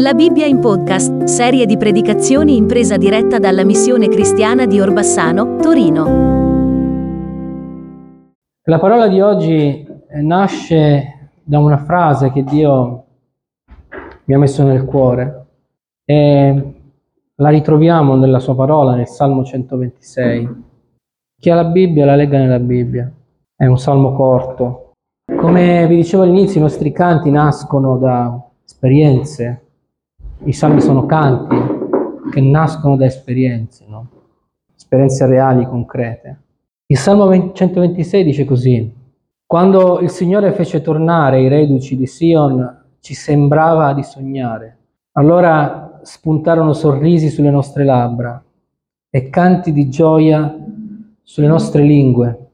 La Bibbia in podcast, serie di predicazioni in presa diretta dalla missione cristiana di Orbassano, Torino. La parola di oggi eh, nasce da una frase che Dio mi ha messo nel cuore e la ritroviamo nella sua parola nel Salmo 126. Chi ha la Bibbia la legga nella Bibbia. È un salmo corto. Come vi dicevo all'inizio, i nostri canti nascono da esperienze. I salmi sono canti che nascono da esperienze, no? esperienze reali, concrete. Il Salmo 126 dice così, quando il Signore fece tornare i reduci di Sion, ci sembrava di sognare. Allora spuntarono sorrisi sulle nostre labbra e canti di gioia sulle nostre lingue.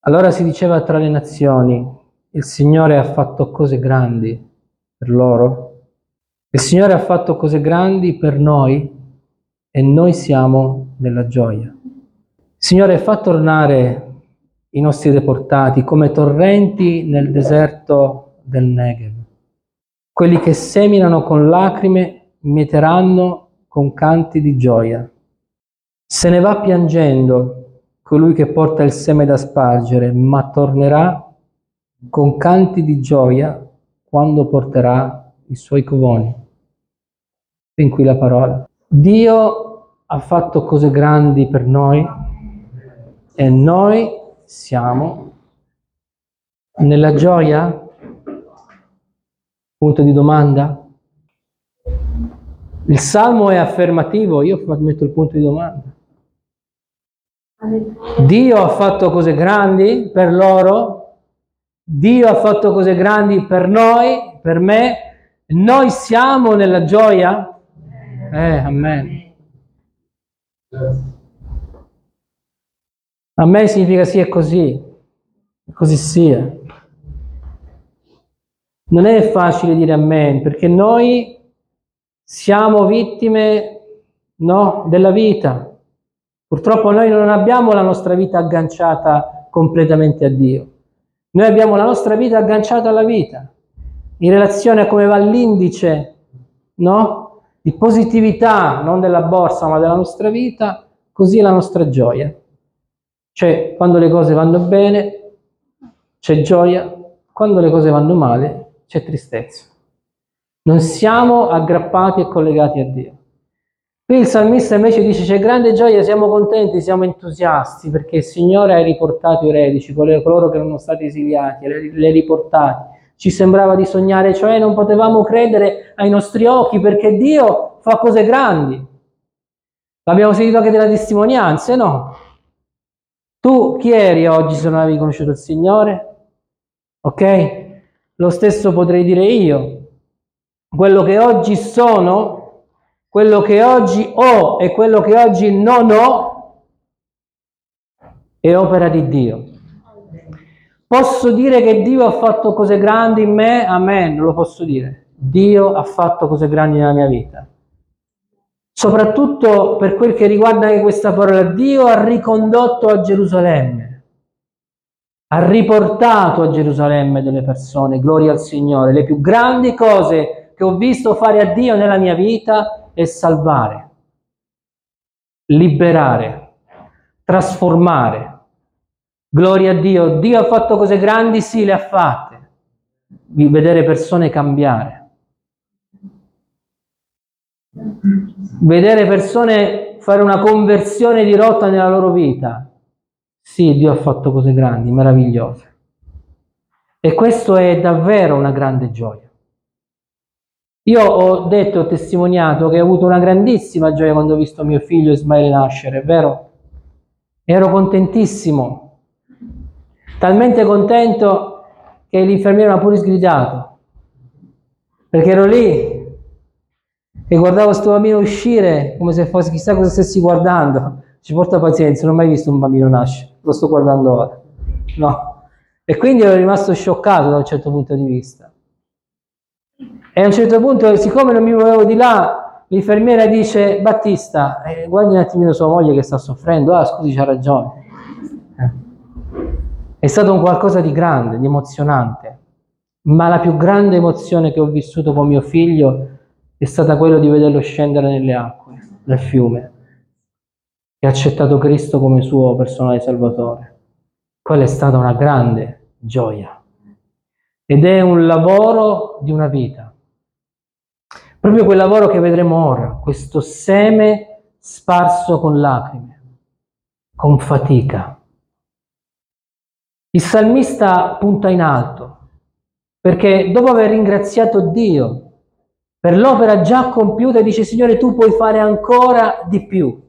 Allora si diceva tra le nazioni, il Signore ha fatto cose grandi per loro. Il Signore ha fatto cose grandi per noi e noi siamo nella gioia. Il Signore fa tornare i nostri deportati come torrenti nel deserto del Negev. Quelli che seminano con lacrime mieteranno con canti di gioia. Se ne va piangendo colui che porta il seme da spargere, ma tornerà con canti di gioia quando porterà i suoi covoni. Fin qui la parola. Dio ha fatto cose grandi per noi e noi siamo nella gioia? Punto di domanda. Il salmo è affermativo, io metto il punto di domanda. Dio ha fatto cose grandi per loro, Dio ha fatto cose grandi per noi, per me, noi siamo nella gioia? Eh, amen. A me significa sì, è così, così sia. Non è facile dire amen, perché noi siamo vittime no, della vita. Purtroppo noi non abbiamo la nostra vita agganciata completamente a Dio. Noi abbiamo la nostra vita agganciata alla vita, in relazione a come va l'indice no? di positività, non della borsa, ma della nostra vita, così è la nostra gioia. Cioè, quando le cose vanno bene, c'è gioia, quando le cose vanno male, c'è tristezza. Non siamo aggrappati e collegati a Dio. Qui il salmista invece dice c'è grande gioia, siamo contenti, siamo entusiasti perché il Signore ha riportato i reduci, coloro che erano stati esiliati, li ha riportati. Ci sembrava di sognare, cioè non potevamo credere ai nostri occhi perché Dio fa cose grandi. L'abbiamo sentito anche delle testimonianze, no? Tu chi eri oggi se non avevi conosciuto il Signore? Ok? Lo stesso potrei dire io. Quello che oggi sono quello che oggi ho e quello che oggi non ho è opera di Dio. Posso dire che Dio ha fatto cose grandi in me? Amen, lo posso dire. Dio ha fatto cose grandi nella mia vita. Soprattutto per quel che riguarda anche questa parola, Dio ha ricondotto a Gerusalemme, ha riportato a Gerusalemme delle persone, gloria al Signore. Le più grandi cose che ho visto fare a Dio nella mia vita è salvare, liberare, trasformare. Gloria a Dio, Dio ha fatto cose grandi, sì, le ha fatte. Vedere persone cambiare. Vedere persone fare una conversione di rotta nella loro vita. Sì, Dio ha fatto cose grandi, meravigliose. E questo è davvero una grande gioia. Io ho detto, ho testimoniato che ho avuto una grandissima gioia quando ho visto mio figlio Ismaele nascere, vero? Ero contentissimo, talmente contento che l'infermiera mi ha pure sgridato, perché ero lì e guardavo questo bambino uscire come se fosse chissà cosa stessi guardando. Ci porta pazienza, non ho mai visto un bambino nascere, lo sto guardando ora. No. E quindi ero rimasto scioccato da un certo punto di vista. E a un certo punto, siccome non mi muovevo di là, l'infermiera dice, Battista, eh, guardi un attimino sua moglie che sta soffrendo. Ah, scusi, c'ha ragione. È stato un qualcosa di grande, di emozionante. Ma la più grande emozione che ho vissuto con mio figlio è stata quella di vederlo scendere nelle acque, nel fiume, e accettato Cristo come suo personale salvatore. Quella è stata una grande gioia. Ed è un lavoro di una vita. Proprio quel lavoro che vedremo ora, questo seme sparso con lacrime, con fatica. Il salmista punta in alto, perché dopo aver ringraziato Dio per l'opera già compiuta dice Signore tu puoi fare ancora di più.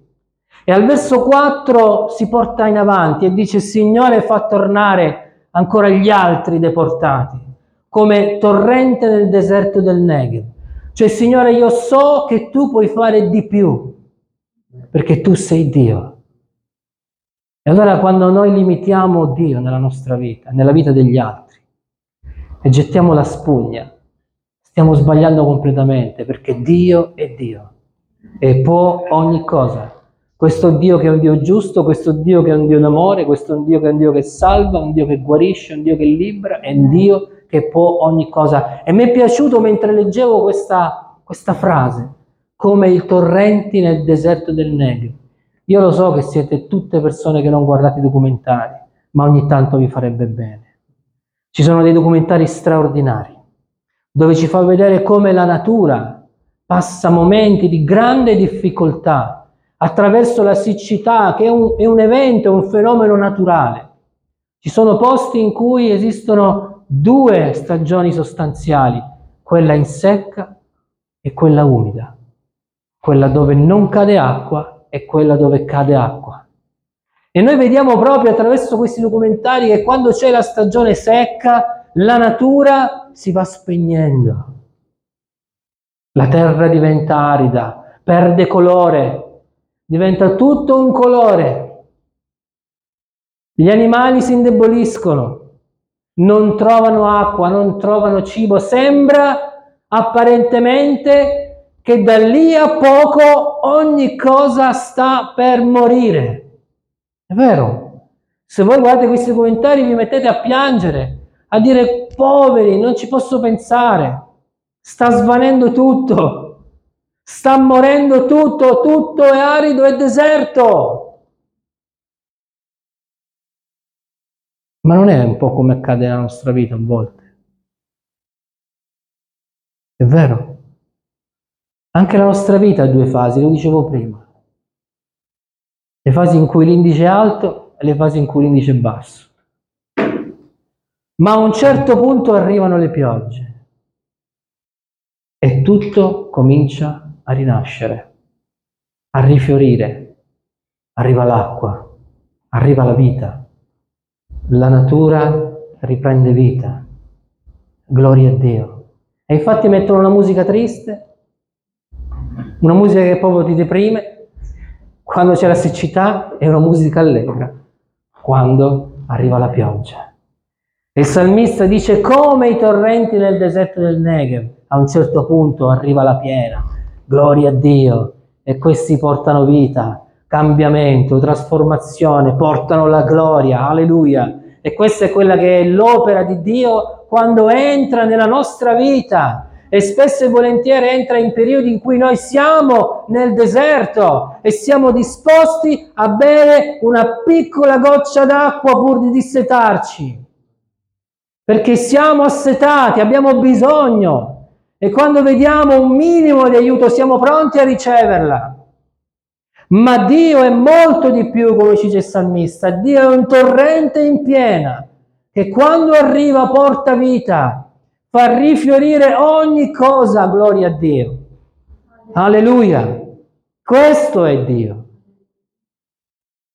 E al verso 4 si porta in avanti e dice Signore fa tornare ancora gli altri deportati, come torrente nel deserto del Negev. Cioè Signore io so che tu puoi fare di più, perché tu sei Dio. E allora quando noi limitiamo Dio nella nostra vita, nella vita degli altri, e gettiamo la spugna, stiamo sbagliando completamente perché Dio è Dio e può ogni cosa. Questo Dio che è un Dio giusto, questo Dio che è un Dio d'amore, questo Dio che è un Dio che salva, un Dio che guarisce, un Dio che libera, è un Dio che può ogni cosa. E mi è piaciuto mentre leggevo questa, questa frase, come i torrenti nel deserto del Negev. Io lo so che siete tutte persone che non guardate i documentari, ma ogni tanto vi farebbe bene. Ci sono dei documentari straordinari dove ci fa vedere come la natura passa momenti di grande difficoltà attraverso la siccità, che è un, è un evento, è un fenomeno naturale. Ci sono posti in cui esistono due stagioni sostanziali, quella in secca e quella umida, quella dove non cade acqua e quella dove cade acqua. E noi vediamo proprio attraverso questi documentari che quando c'è la stagione secca, la natura si va spegnendo. La terra diventa arida, perde colore, diventa tutto un colore. Gli animali si indeboliscono, non trovano acqua, non trovano cibo. Sembra apparentemente che da lì a poco ogni cosa sta per morire. È vero. Se voi guardate questi commentari vi mettete a piangere a dire poveri, non ci posso pensare, sta svanendo tutto, sta morendo tutto, tutto è arido e deserto. Ma non è un po' come accade nella nostra vita a volte. È vero. Anche la nostra vita ha due fasi, lo dicevo prima. Le fasi in cui l'indice è alto e le fasi in cui l'indice è basso. Ma a un certo punto arrivano le piogge e tutto comincia a rinascere, a rifiorire. Arriva l'acqua, arriva la vita, la natura riprende vita. Gloria a Dio. E infatti mettono una musica triste, una musica che proprio ti deprime, quando c'è la siccità, e una musica allegra, quando arriva la pioggia. Il salmista dice come i torrenti nel deserto del Negev. A un certo punto arriva la piena. Gloria a Dio. E questi portano vita, cambiamento, trasformazione, portano la gloria. Alleluia. E questa è quella che è l'opera di Dio quando entra nella nostra vita. E spesso e volentieri entra in periodi in cui noi siamo nel deserto e siamo disposti a bere una piccola goccia d'acqua pur di dissetarci. Perché siamo assetati, abbiamo bisogno. E quando vediamo un minimo di aiuto siamo pronti a riceverla. Ma Dio è molto di più, come ci dice il salmista, Dio è un torrente in piena che quando arriva porta vita, fa rifiorire ogni cosa, gloria a Dio. Alleluia. Questo è Dio.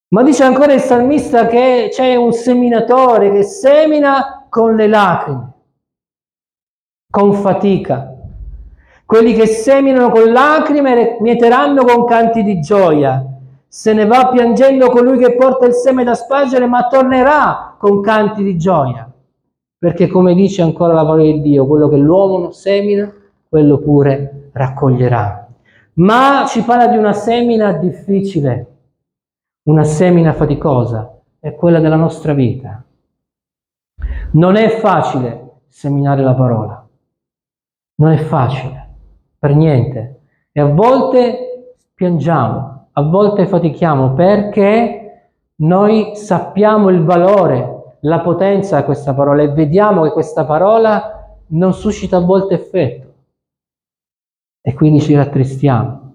Ma dice ancora il salmista che c'è un seminatore che semina con le lacrime, con fatica. Quelli che seminano con lacrime mieteranno con canti di gioia. Se ne va piangendo colui che porta il seme da spargere, ma tornerà con canti di gioia. Perché come dice ancora la parola di Dio, quello che l'uomo non semina, quello pure raccoglierà. Ma ci parla di una semina difficile, una semina faticosa, è quella della nostra vita. Non è facile seminare la parola, non è facile, per niente. E a volte piangiamo, a volte fatichiamo perché noi sappiamo il valore, la potenza di questa parola e vediamo che questa parola non suscita a volte effetto. E quindi ci rattristiamo.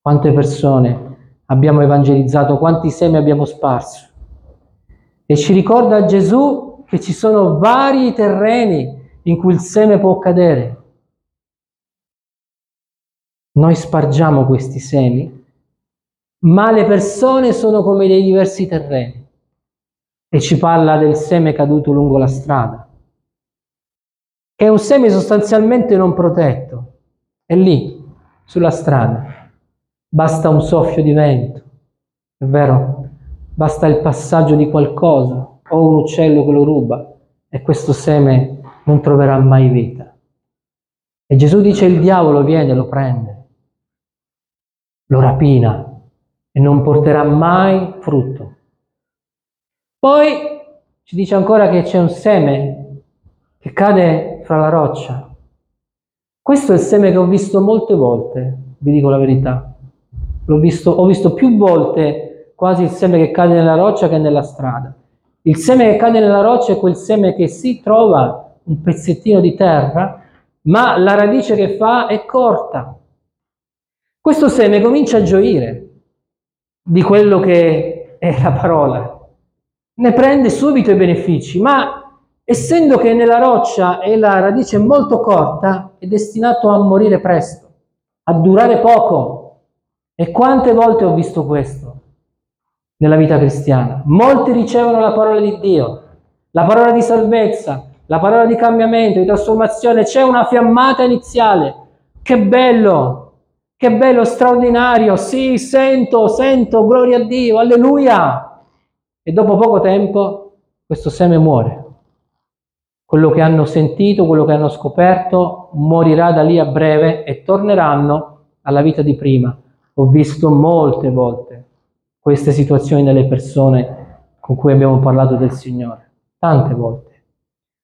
Quante persone abbiamo evangelizzato, quanti semi abbiamo sparso. E ci ricorda Gesù che ci sono vari terreni in cui il seme può cadere. Noi spargiamo questi semi, ma le persone sono come dei diversi terreni. E ci parla del seme caduto lungo la strada, che è un seme sostanzialmente non protetto. È lì, sulla strada. Basta un soffio di vento, è vero? Basta il passaggio di qualcosa o un uccello che lo ruba e questo seme non troverà mai vita. E Gesù dice il diavolo viene lo prende, lo rapina e non porterà mai frutto. Poi ci dice ancora che c'è un seme che cade fra la roccia. Questo è il seme che ho visto molte volte, vi dico la verità. Visto, ho visto più volte quasi il seme che cade nella roccia che nella strada. Il seme che cade nella roccia è quel seme che si trova un pezzettino di terra, ma la radice che fa è corta. Questo seme comincia a gioire di quello che è la parola, ne prende subito i benefici, ma essendo che nella roccia è la radice molto corta, è destinato a morire presto, a durare poco. E quante volte ho visto questo nella vita cristiana? Molti ricevono la parola di Dio, la parola di salvezza, la parola di cambiamento, di trasformazione, c'è una fiammata iniziale. Che bello, che bello, straordinario. Sì, sento, sento, gloria a Dio, alleluia. E dopo poco tempo questo seme muore. Quello che hanno sentito, quello che hanno scoperto, morirà da lì a breve e torneranno alla vita di prima. Ho visto molte volte queste situazioni nelle persone con cui abbiamo parlato del Signore, tante volte.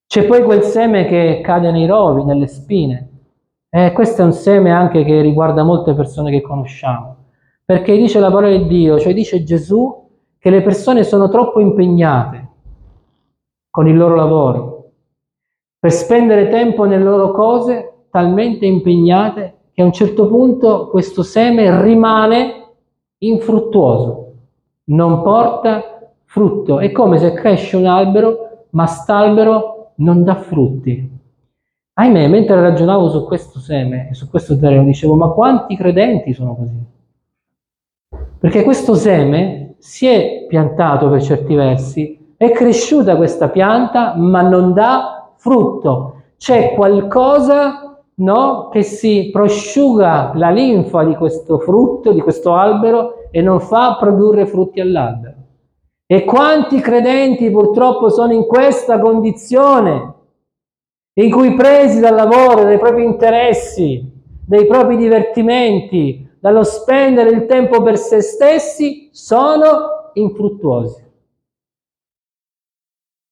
C'è poi quel seme che cade nei rovi, nelle spine. E questo è un seme anche che riguarda molte persone che conosciamo. Perché dice la parola di Dio, cioè dice Gesù, che le persone sono troppo impegnate con il loro lavoro, per spendere tempo nelle loro cose, talmente impegnate che a un certo punto questo seme rimane infruttuoso, non porta frutto. È come se cresce un albero, ma st'albero non dà frutti. Ahimè, mentre ragionavo su questo seme e su questo terreno, dicevo, ma quanti credenti sono così? Perché questo seme si è piantato per certi versi, è cresciuta questa pianta, ma non dà frutto. C'è qualcosa no, che si prosciuga la linfa di questo frutto, di questo albero, e non fa produrre frutti all'albero. E quanti credenti purtroppo sono in questa condizione, in cui presi dal lavoro, dai propri interessi, dai propri divertimenti, dallo spendere il tempo per se stessi, sono infruttuosi.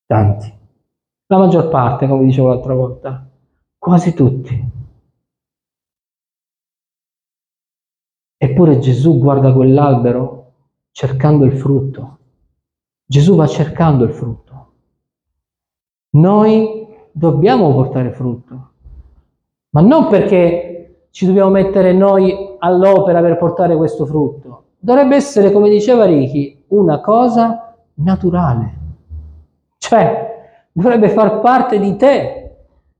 Tanti. La maggior parte, come dicevo l'altra volta, quasi tutti. Eppure Gesù guarda quell'albero cercando il frutto Gesù va cercando il frutto. Noi dobbiamo portare frutto, ma non perché ci dobbiamo mettere noi all'opera per portare questo frutto. Dovrebbe essere, come diceva Ricky, una cosa naturale. Cioè, dovrebbe far parte di te,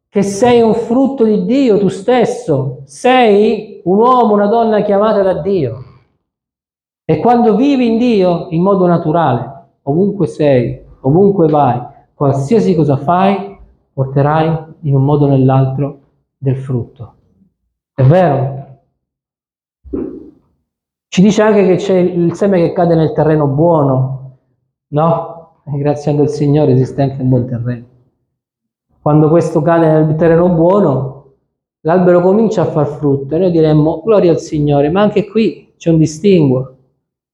che sei un frutto di Dio tu stesso, sei un uomo, una donna chiamata da Dio. E quando vivi in Dio in modo naturale, ovunque sei, ovunque vai, qualsiasi cosa fai, porterai in un modo o nell'altro del frutto. È vero? Ci dice anche che c'è il seme che cade nel terreno buono, no? Ringraziando il Signore esiste anche un buon terreno. Quando questo cade nel terreno buono, l'albero comincia a far frutto e noi diremmo gloria al Signore, ma anche qui c'è un distinguo,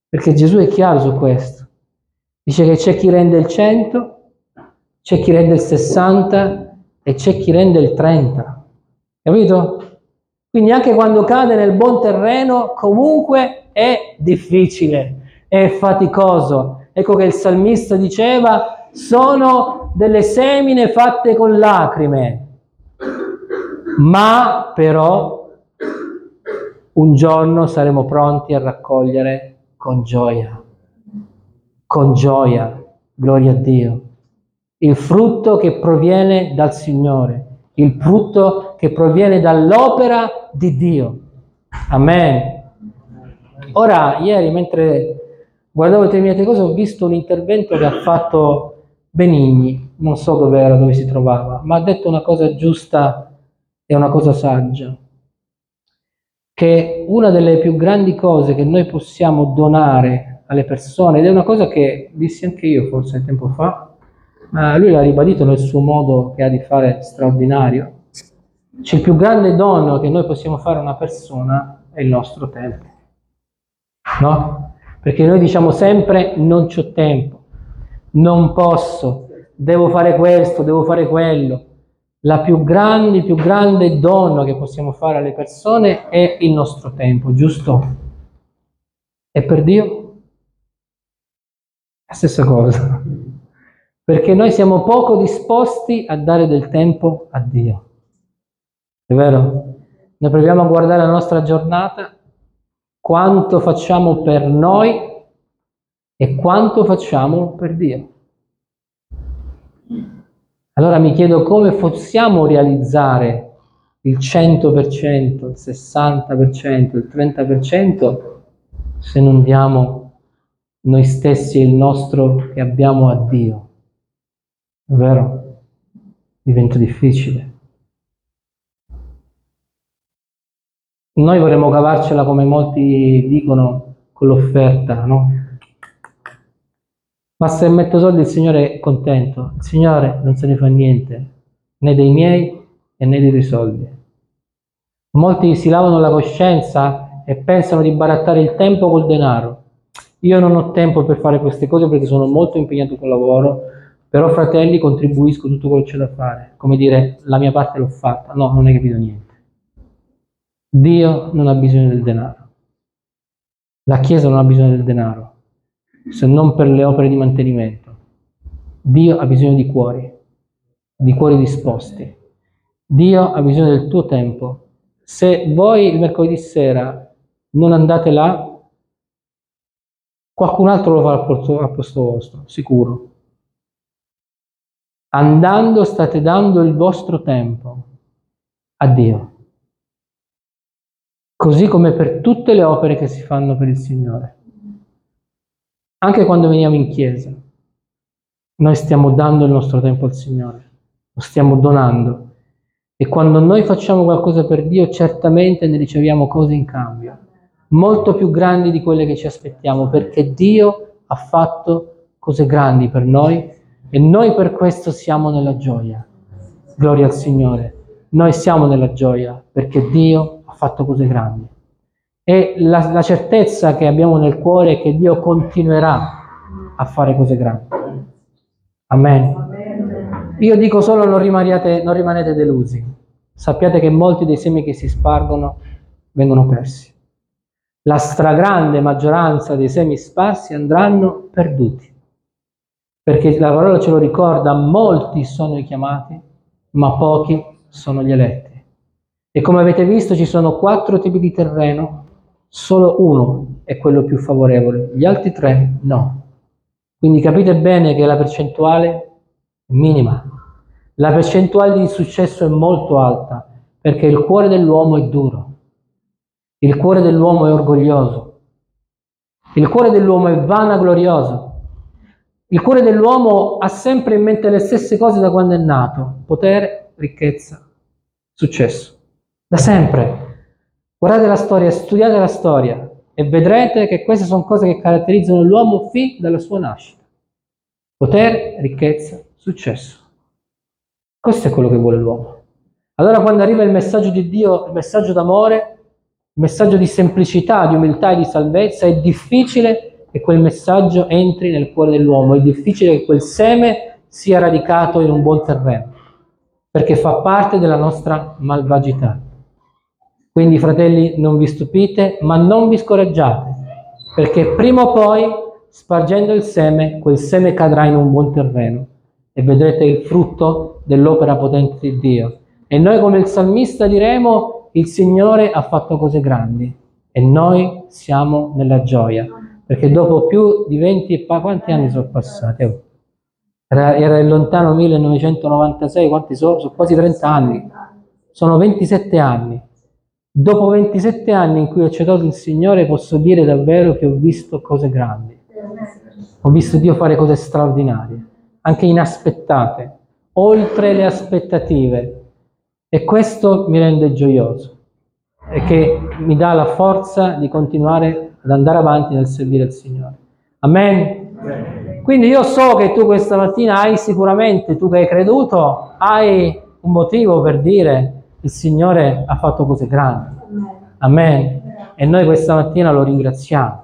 perché Gesù è chiaro su questo. Dice che c'è chi rende il 100, c'è chi rende il 60 e c'è chi rende il 30. Capito? Quindi anche quando cade nel buon terreno, comunque è difficile, è faticoso. Ecco che il salmista diceva, sono delle semine fatte con lacrime, ma però un giorno saremo pronti a raccogliere con gioia, con gioia, gloria a Dio, il frutto che proviene dal Signore il frutto che proviene dall'opera di Dio. Amen. Ora, ieri, mentre guardavo determinate cose, ho visto un intervento che ha fatto Benigni, non so dove era, dove si trovava, ma ha detto una cosa giusta e una cosa saggia, che una delle più grandi cose che noi possiamo donare alle persone, ed è una cosa che dissi anche io forse tempo fa, ma lui l'ha ribadito nel suo modo che ha di fare straordinario. Il più grande dono che noi possiamo fare a una persona è il nostro tempo. No? Perché noi diciamo sempre non c'ho tempo, non posso, devo fare questo, devo fare quello. La più grande, più grande dono che possiamo fare alle persone è il nostro tempo, giusto? E per Dio? La stessa cosa perché noi siamo poco disposti a dare del tempo a Dio. È vero? Noi proviamo a guardare la nostra giornata, quanto facciamo per noi e quanto facciamo per Dio. Allora mi chiedo come possiamo realizzare il 100%, il 60%, il 30% se non diamo noi stessi il nostro che abbiamo a Dio. È vero? Diventa difficile. Noi vorremmo cavarcela come molti dicono con l'offerta, no? Ma se metto soldi il Signore è contento, il Signore non se ne fa niente, né dei miei e né dei tuoi soldi. Molti si lavano la coscienza e pensano di barattare il tempo col denaro. Io non ho tempo per fare queste cose perché sono molto impegnato col lavoro, però fratelli contribuisco tutto quello che c'è da fare, come dire la mia parte l'ho fatta, no, non hai capito niente. Dio non ha bisogno del denaro, la Chiesa non ha bisogno del denaro, se non per le opere di mantenimento. Dio ha bisogno di cuori, di cuori disposti. Dio ha bisogno del tuo tempo. Se voi il mercoledì sera non andate là, qualcun altro lo fa al posto, al posto vostro, sicuro. Andando state dando il vostro tempo a Dio, così come per tutte le opere che si fanno per il Signore. Anche quando veniamo in chiesa, noi stiamo dando il nostro tempo al Signore, lo stiamo donando. E quando noi facciamo qualcosa per Dio, certamente ne riceviamo cose in cambio, molto più grandi di quelle che ci aspettiamo, perché Dio ha fatto cose grandi per noi e noi per questo siamo nella gioia. Gloria al Signore. Noi siamo nella gioia perché Dio ha fatto cose grandi. E la, la certezza che abbiamo nel cuore è che Dio continuerà a fare cose grandi. Amen. Io dico solo non rimanete, non rimanete delusi. Sappiate che molti dei semi che si spargono vengono persi. La stragrande maggioranza dei semi sparsi andranno perduti perché la parola ce lo ricorda, molti sono i chiamati, ma pochi sono gli eletti. E come avete visto ci sono quattro tipi di terreno, solo uno è quello più favorevole, gli altri tre no. Quindi capite bene che la percentuale è minima. La percentuale di successo è molto alta, perché il cuore dell'uomo è duro, il cuore dell'uomo è orgoglioso, il cuore dell'uomo è vanaglorioso, il cuore dell'uomo ha sempre in mente le stesse cose da quando è nato, potere, ricchezza, successo, da sempre. Guardate la storia, studiate la storia e vedrete che queste sono cose che caratterizzano l'uomo fin dalla sua nascita. Potere, ricchezza, successo. Questo è quello che vuole l'uomo. Allora quando arriva il messaggio di Dio, il messaggio d'amore, il messaggio di semplicità, di umiltà e di salvezza, è difficile che quel messaggio entri nel cuore dell'uomo, è difficile che quel seme sia radicato in un buon terreno, perché fa parte della nostra malvagità. Quindi fratelli, non vi stupite, ma non vi scoraggiate, perché prima o poi, spargendo il seme, quel seme cadrà in un buon terreno e vedrete il frutto dell'opera potente di Dio. E noi come il salmista diremo, il Signore ha fatto cose grandi e noi siamo nella gioia, perché dopo più di 20 e quanti anni sono passati? Oh. Era, era il lontano 1996, quanti sono? Sono quasi 30 anni, sono 27 anni. Dopo 27 anni in cui ho accettato il Signore posso dire davvero che ho visto cose grandi. Ho visto Dio fare cose straordinarie, anche inaspettate, oltre le aspettative. E questo mi rende gioioso e che mi dà la forza di continuare ad andare avanti nel servire il Signore. Amen. Quindi io so che tu questa mattina hai sicuramente, tu che hai creduto, hai un motivo per dire il Signore ha fatto cose grandi. Amen. E noi questa mattina lo ringraziamo.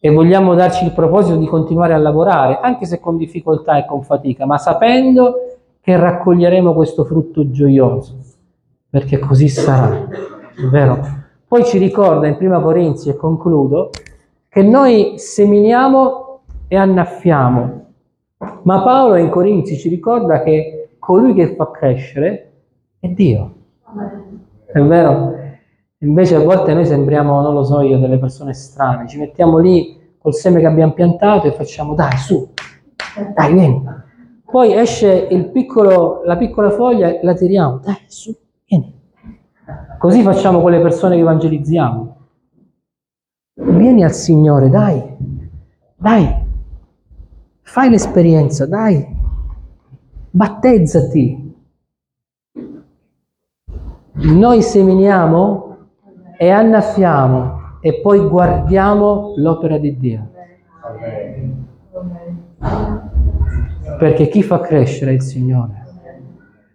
E vogliamo darci il proposito di continuare a lavorare, anche se con difficoltà e con fatica, ma sapendo che raccoglieremo questo frutto gioioso, perché così sarà. Vero? Poi ci ricorda in Prima Corinzi, e concludo, che noi seminiamo e annaffiamo. Ma Paolo in Corinzi ci ricorda che colui che fa crescere è Dio. È vero? Invece a volte noi sembriamo, non lo so io, delle persone strane. Ci mettiamo lì col seme che abbiamo piantato e facciamo, dai, su, dai, vieni. Poi esce piccolo, la piccola foglia e la tiriamo, dai, su, vieni. Così facciamo con le persone che evangelizziamo. Vieni al Signore, dai, dai, fai l'esperienza, dai, battezzati, noi seminiamo e annaffiamo e poi guardiamo l'opera di Dio. Perché chi fa crescere è il Signore.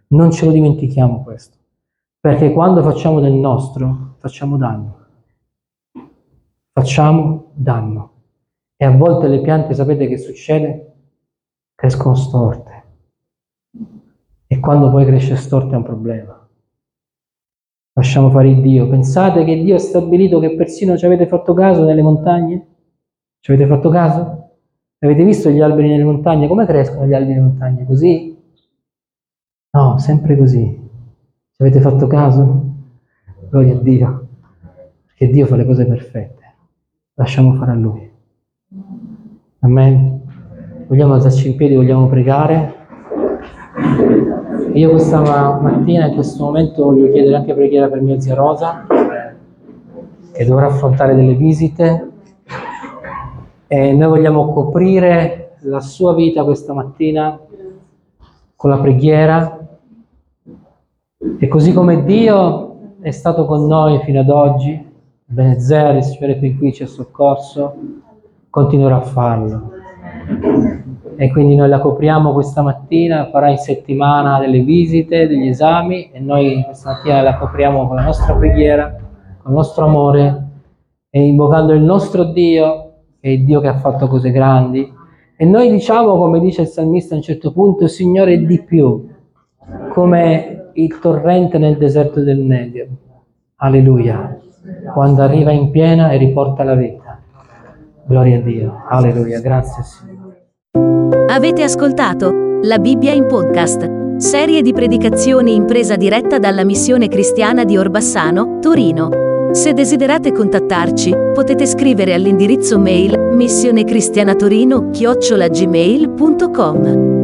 Non ce lo dimentichiamo questo. Perché quando facciamo del nostro, facciamo danno. Facciamo danno. E a volte le piante, sapete che succede? Crescono storte. E quando poi cresce storta è un problema. Lasciamo fare il Dio. Pensate che Dio ha stabilito che persino ci avete fatto caso nelle montagne? Ci avete fatto caso? Avete visto gli alberi nelle montagne? Come crescono gli alberi nelle montagne? Così? No, sempre così. Ci avete fatto caso? Gloria a Dio. Perché Dio fa le cose perfette. Lasciamo fare a Lui. Amen. Vogliamo alzarci in piedi, vogliamo pregare. Io questa mattina, in questo momento, voglio chiedere anche preghiera per mia zia Rosa, che dovrà affrontare delle visite. E noi vogliamo coprire la sua vita questa mattina con la preghiera. E così come Dio è stato con noi fino ad oggi, Benezer, il Signore fin qui ci ha soccorso, continuerà a farlo e quindi noi la copriamo questa mattina, farà in settimana delle visite, degli esami e noi questa mattina la copriamo con la nostra preghiera, con il nostro amore e invocando il nostro Dio, che è il Dio che ha fatto cose grandi. E noi diciamo, come dice il salmista a un certo punto, Signore di più, come il torrente nel deserto del Negev. Alleluia. Quando arriva in piena e riporta la vita. Gloria a Dio. Alleluia. Grazie Signore. Avete ascoltato La Bibbia in podcast, serie di predicazioni in presa diretta dalla missione cristiana di Orbassano, Torino. Se desiderate contattarci, potete scrivere all'indirizzo mail missionecristianatorino-gmail.com.